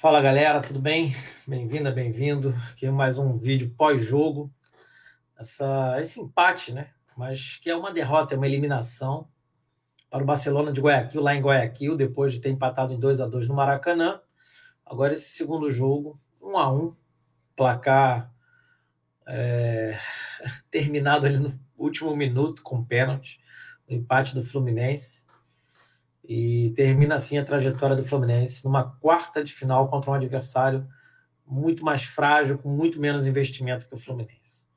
Fala galera, tudo bem? Bem-vinda, bem-vindo. Aqui é mais um vídeo pós-jogo. Esse empate, né? Mas que é uma derrota, é uma eliminação para o Barcelona de Guayaquil, lá em Guayaquil, depois de ter empatado em 2 a 2 no Maracanã. Agora esse segundo jogo, 1 a 1 placar é, terminado ali no último minuto com pênalti, o empate do Fluminense. E termina assim a trajetória do Fluminense numa quarta de final contra um adversário muito mais frágil, com muito menos investimento que o Fluminense.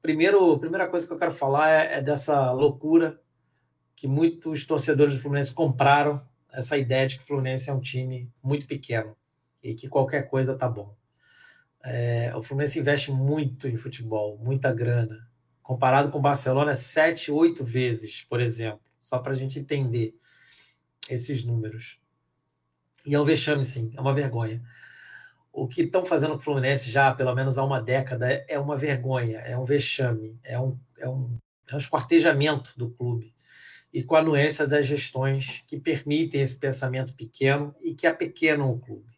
Primeiro, primeira coisa que eu quero falar é, é dessa loucura que muitos torcedores do Fluminense compraram essa ideia de que o Fluminense é um time muito pequeno e que qualquer coisa tá bom. É, o Fluminense investe muito em futebol, muita grana. Comparado com o Barcelona, é sete, oito vezes, por exemplo, só para a gente entender esses números. E é um vexame, sim, é uma vergonha. O que estão fazendo com o Fluminense já pelo menos há uma década é uma vergonha, é um vexame, é um, é um, é um esquartejamento do clube. E com a anuência das gestões que permitem esse pensamento pequeno e que apequenam o clube.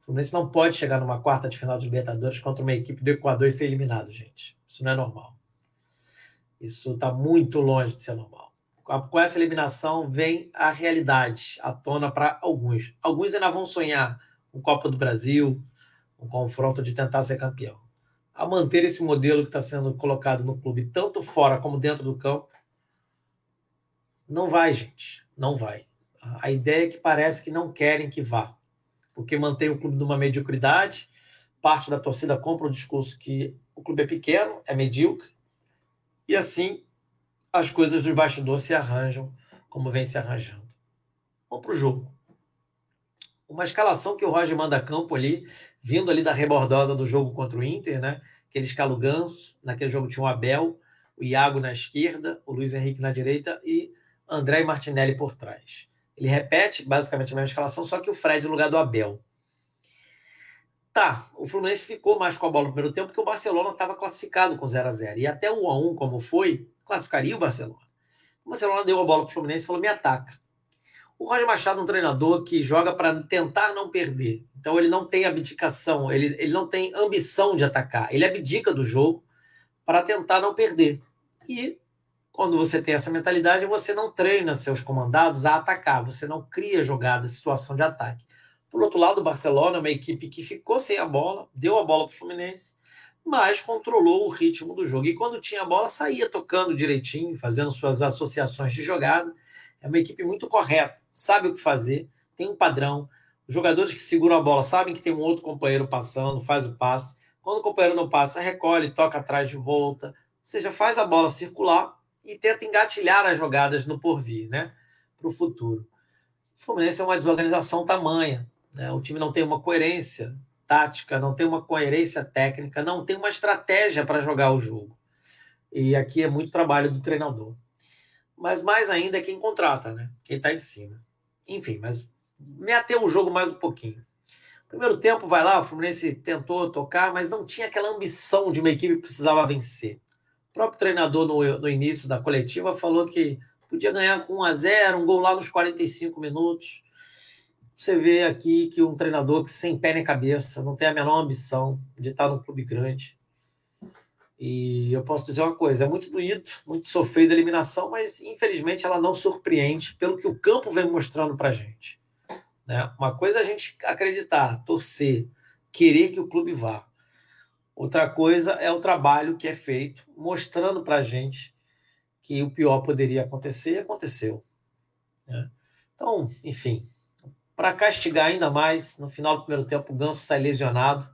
O Fluminense não pode chegar numa quarta de final de Libertadores contra uma equipe do Equador e ser eliminado, gente. Isso não é normal. Isso está muito longe de ser normal com essa eliminação vem a realidade à tona para alguns. Alguns ainda vão sonhar com Copa do Brasil, um confronto de tentar ser campeão. A manter esse modelo que está sendo colocado no clube, tanto fora como dentro do campo, não vai, gente. Não vai. A ideia é que parece que não querem que vá, porque mantém o clube numa mediocridade. Parte da torcida compra o discurso que o clube é pequeno, é medíocre, e assim as coisas dos bastidores se arranjam como vem se arranjando. Vamos para o jogo. Uma escalação que o Roger manda campo ali, vindo ali da rebordosa do jogo contra o Inter, né? Que ele escala o Ganso. Naquele jogo tinha o Abel, o Iago na esquerda, o Luiz Henrique na direita e André e Martinelli por trás. Ele repete basicamente a mesma escalação, só que o Fred no lugar do Abel. Tá, o Fluminense ficou mais com a bola no primeiro tempo porque o Barcelona estava classificado com 0 a 0 E até o 1 a 1 como foi, classificaria o Barcelona. O Barcelona deu a bola para o Fluminense e falou: me ataca. O Roger Machado é um treinador que joga para tentar não perder. Então ele não tem abdicação, ele, ele não tem ambição de atacar. Ele abdica do jogo para tentar não perder. E quando você tem essa mentalidade, você não treina seus comandados a atacar, você não cria jogada, situação de ataque. Por outro lado, o Barcelona é uma equipe que ficou sem a bola, deu a bola para o Fluminense mas controlou o ritmo do jogo. E quando tinha a bola, saía tocando direitinho, fazendo suas associações de jogada. É uma equipe muito correta, sabe o que fazer, tem um padrão. Os jogadores que seguram a bola sabem que tem um outro companheiro passando, faz o passe. Quando o companheiro não passa, recolhe, toca atrás de volta. Ou seja, faz a bola circular e tenta engatilhar as jogadas no porvir, né? Para o futuro. O Fluminense é uma desorganização tamanha. Né? O time não tem uma coerência tática, não tem uma coerência técnica, não tem uma estratégia para jogar o jogo. E aqui é muito trabalho do treinador. Mas mais ainda é quem contrata, né? Quem está em cima. Enfim, mas me ateu o jogo mais um pouquinho. Primeiro tempo, vai lá, o Fluminense tentou tocar, mas não tinha aquela ambição de uma equipe que precisava vencer. O próprio treinador, no, no início da coletiva, falou que podia ganhar com 1 a 0 um gol lá nos 45 minutos você vê aqui que um treinador que sem pé nem cabeça, não tem a menor ambição de estar num clube grande. E eu posso dizer uma coisa: é muito doído, muito sofrido a eliminação, mas infelizmente ela não surpreende pelo que o campo vem mostrando para gente. Né? Uma coisa é a gente acreditar, torcer, querer que o clube vá. Outra coisa é o trabalho que é feito, mostrando para a gente que o pior poderia acontecer e aconteceu. Né? Então, enfim, para castigar ainda mais, no final do primeiro tempo, o Ganso sai lesionado.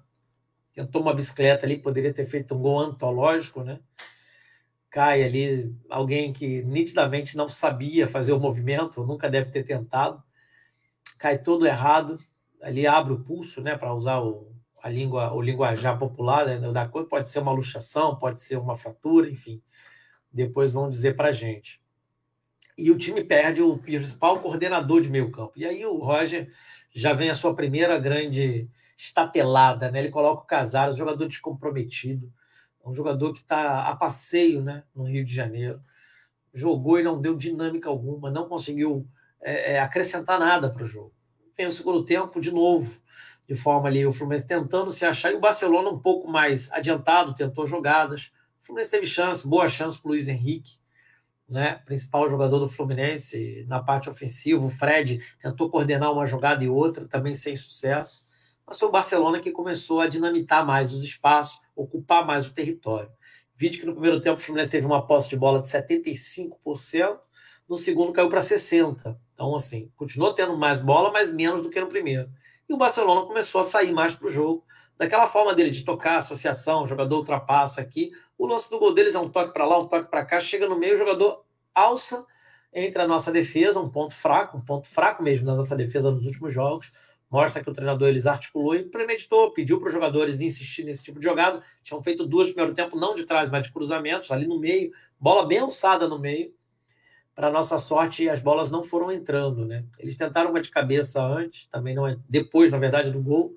Tentou uma bicicleta ali, poderia ter feito um gol antológico, né? Cai ali alguém que nitidamente não sabia fazer o movimento, nunca deve ter tentado. Cai todo errado. Ali abre o pulso, né? Para usar o, a língua, o linguajar popular né, da coisa. Pode ser uma luxação, pode ser uma fratura, enfim. Depois vão dizer para gente e o time perde o principal coordenador de meio campo. E aí o Roger já vem a sua primeira grande estatelada, né? Ele coloca o Casares, jogador descomprometido, um jogador que está a passeio né, no Rio de Janeiro. Jogou e não deu dinâmica alguma, não conseguiu é, é, acrescentar nada para o jogo. Tem o segundo tempo de novo, de forma ali o Fluminense tentando se achar e o Barcelona um pouco mais adiantado, tentou jogadas. O Fluminense teve chance, boa chance para o Luiz Henrique, né, principal jogador do Fluminense na parte ofensiva. O Fred tentou coordenar uma jogada e outra, também sem sucesso. Mas foi o Barcelona que começou a dinamitar mais os espaços, ocupar mais o território. Vídeo que no primeiro tempo o Fluminense teve uma posse de bola de 75%, no segundo caiu para 60%. Então, assim, continuou tendo mais bola, mas menos do que no primeiro. E o Barcelona começou a sair mais para o jogo, daquela forma dele de tocar, associação, jogador ultrapassa aqui. O lance do gol deles é um toque para lá, um toque para cá, chega no meio, o jogador alça entre a nossa defesa, um ponto fraco, um ponto fraco mesmo da nossa defesa nos últimos jogos mostra que o treinador eles articulou e premeditou, pediu para os jogadores insistir nesse tipo de jogada. Tinham feito duas no primeiro tempo, não de trás, mas de cruzamentos, ali no meio, bola bem alçada no meio. Para nossa sorte, as bolas não foram entrando, né? Eles tentaram uma de cabeça antes, também não é depois, na verdade, do gol.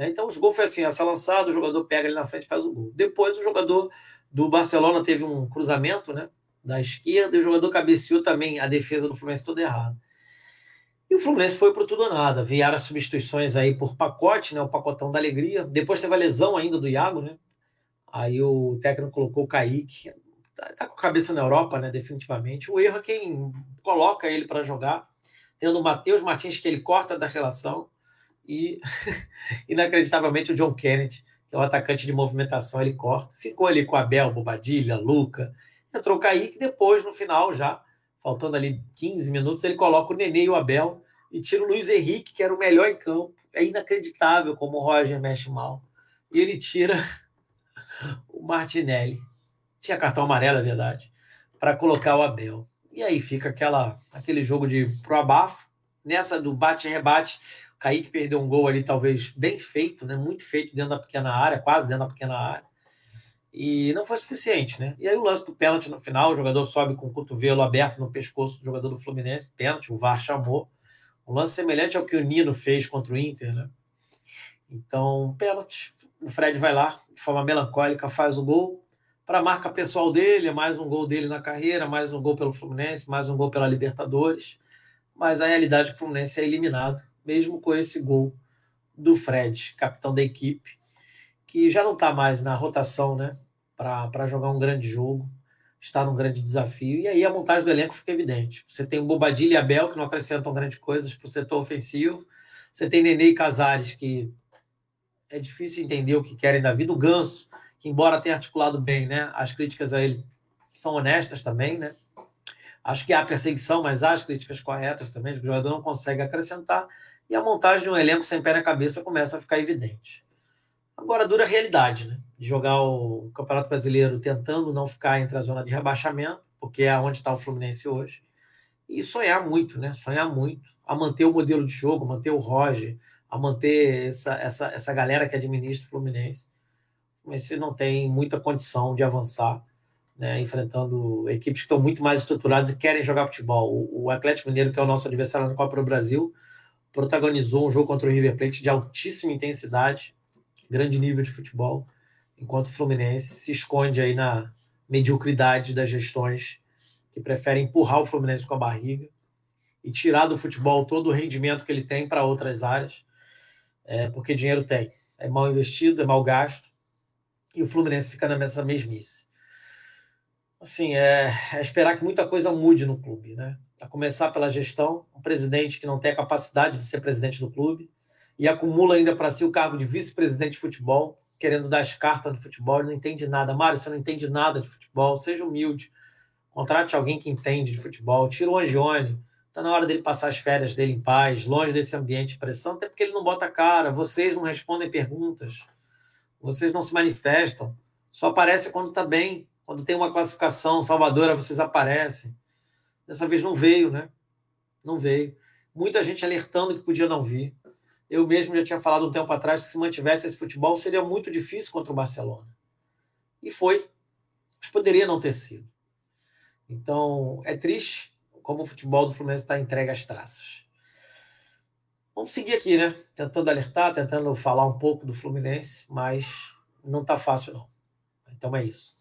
Né? Então, o gol foi assim: essa lançada, o jogador pega ali na frente e faz o gol. Depois, o jogador do Barcelona teve um cruzamento, né? Da esquerda, e o jogador cabeceou também a defesa do Fluminense toda errada. E o Fluminense foi para tudo ou nada. Vieram as substituições aí por pacote, né? O pacotão da alegria. Depois teve a lesão ainda do Iago, né? Aí o técnico colocou o Kaique. Tá, tá com a cabeça na Europa, né? Definitivamente. O erro é quem coloca ele para jogar. Tendo o Matheus Martins, que ele corta da relação. E, inacreditavelmente, o John Kennedy, que é um atacante de movimentação, ele corta. Ficou ali com Abel, Bobadilha, Luca. Entrou o Kaique, depois, no final, já faltando ali 15 minutos, ele coloca o Nenê e o Abel e tira o Luiz Henrique, que era o melhor em campo. É inacreditável como o Roger mexe mal. E ele tira o Martinelli. Tinha cartão amarelo, é verdade, para colocar o Abel. E aí fica aquela, aquele jogo de pro abafo. Nessa do bate-rebate, Kaique perdeu um gol ali, talvez bem feito, né? muito feito dentro da pequena área, quase dentro da pequena área e não foi suficiente, né? E aí o lance do pênalti no final, o jogador sobe com o cotovelo aberto no pescoço do jogador do Fluminense, pênalti, o VAR chamou. Um lance semelhante ao que o Nino fez contra o Inter, né? Então, pênalti. O Fred vai lá, de forma melancólica, faz o gol. Para a marca pessoal dele, é mais um gol dele na carreira, mais um gol pelo Fluminense, mais um gol pela Libertadores. Mas a realidade é que o Fluminense é eliminado, mesmo com esse gol do Fred, capitão da equipe que já não está mais na rotação, né? Para jogar um grande jogo, está num grande desafio. E aí a montagem do elenco fica evidente. Você tem o Bobadilha e Abel, que não acrescentam grandes coisas para o setor ofensivo. Você tem Nenê e Casares, que é difícil entender o que querem da vida. O Ganso, que embora tenha articulado bem, né? As críticas a ele são honestas também, né? Acho que há perseguição, mas há as críticas corretas também, o jogador não consegue acrescentar. E a montagem de um elenco sem pé na cabeça começa a ficar evidente. Agora, dura realidade, né? Jogar o Campeonato Brasileiro tentando não ficar entre a zona de rebaixamento, porque é onde está o Fluminense hoje. E sonhar muito, né? Sonhar muito. A manter o modelo de jogo, manter o Roger, a manter essa, essa, essa galera que administra o Fluminense. Mas você não tem muita condição de avançar, né? enfrentando equipes que estão muito mais estruturadas e querem jogar futebol. O, o Atlético Mineiro, que é o nosso adversário na Copa do Brasil, protagonizou um jogo contra o River Plate de altíssima intensidade, grande nível de futebol, enquanto o Fluminense se esconde aí na mediocridade das gestões que preferem empurrar o Fluminense com a barriga e tirar do futebol todo o rendimento que ele tem para outras áreas, é, porque dinheiro tem. É mal investido, é mal gasto, e o Fluminense fica nessa mesmice. Assim, é, é esperar que muita coisa mude no clube, né? A começar pela gestão, um presidente que não tem a capacidade de ser presidente do clube, e acumula ainda para si o cargo de vice-presidente de futebol, querendo dar as cartas do futebol, ele não entende nada. Mário, você não entende nada de futebol, seja humilde. Contrate alguém que entende de futebol, tira o Angione. Está na hora dele passar as férias dele em paz, longe desse ambiente de pressão, até porque ele não bota cara, vocês não respondem perguntas, vocês não se manifestam, só aparece quando está bem, quando tem uma classificação salvadora, vocês aparecem. Dessa vez não veio, né? Não veio. Muita gente alertando que podia não vir. Eu mesmo já tinha falado um tempo atrás que se mantivesse esse futebol seria muito difícil contra o Barcelona. E foi. Mas poderia não ter sido. Então, é triste como o futebol do Fluminense está entregue às traças. Vamos seguir aqui, né? Tentando alertar, tentando falar um pouco do Fluminense, mas não está fácil, não. Então é isso.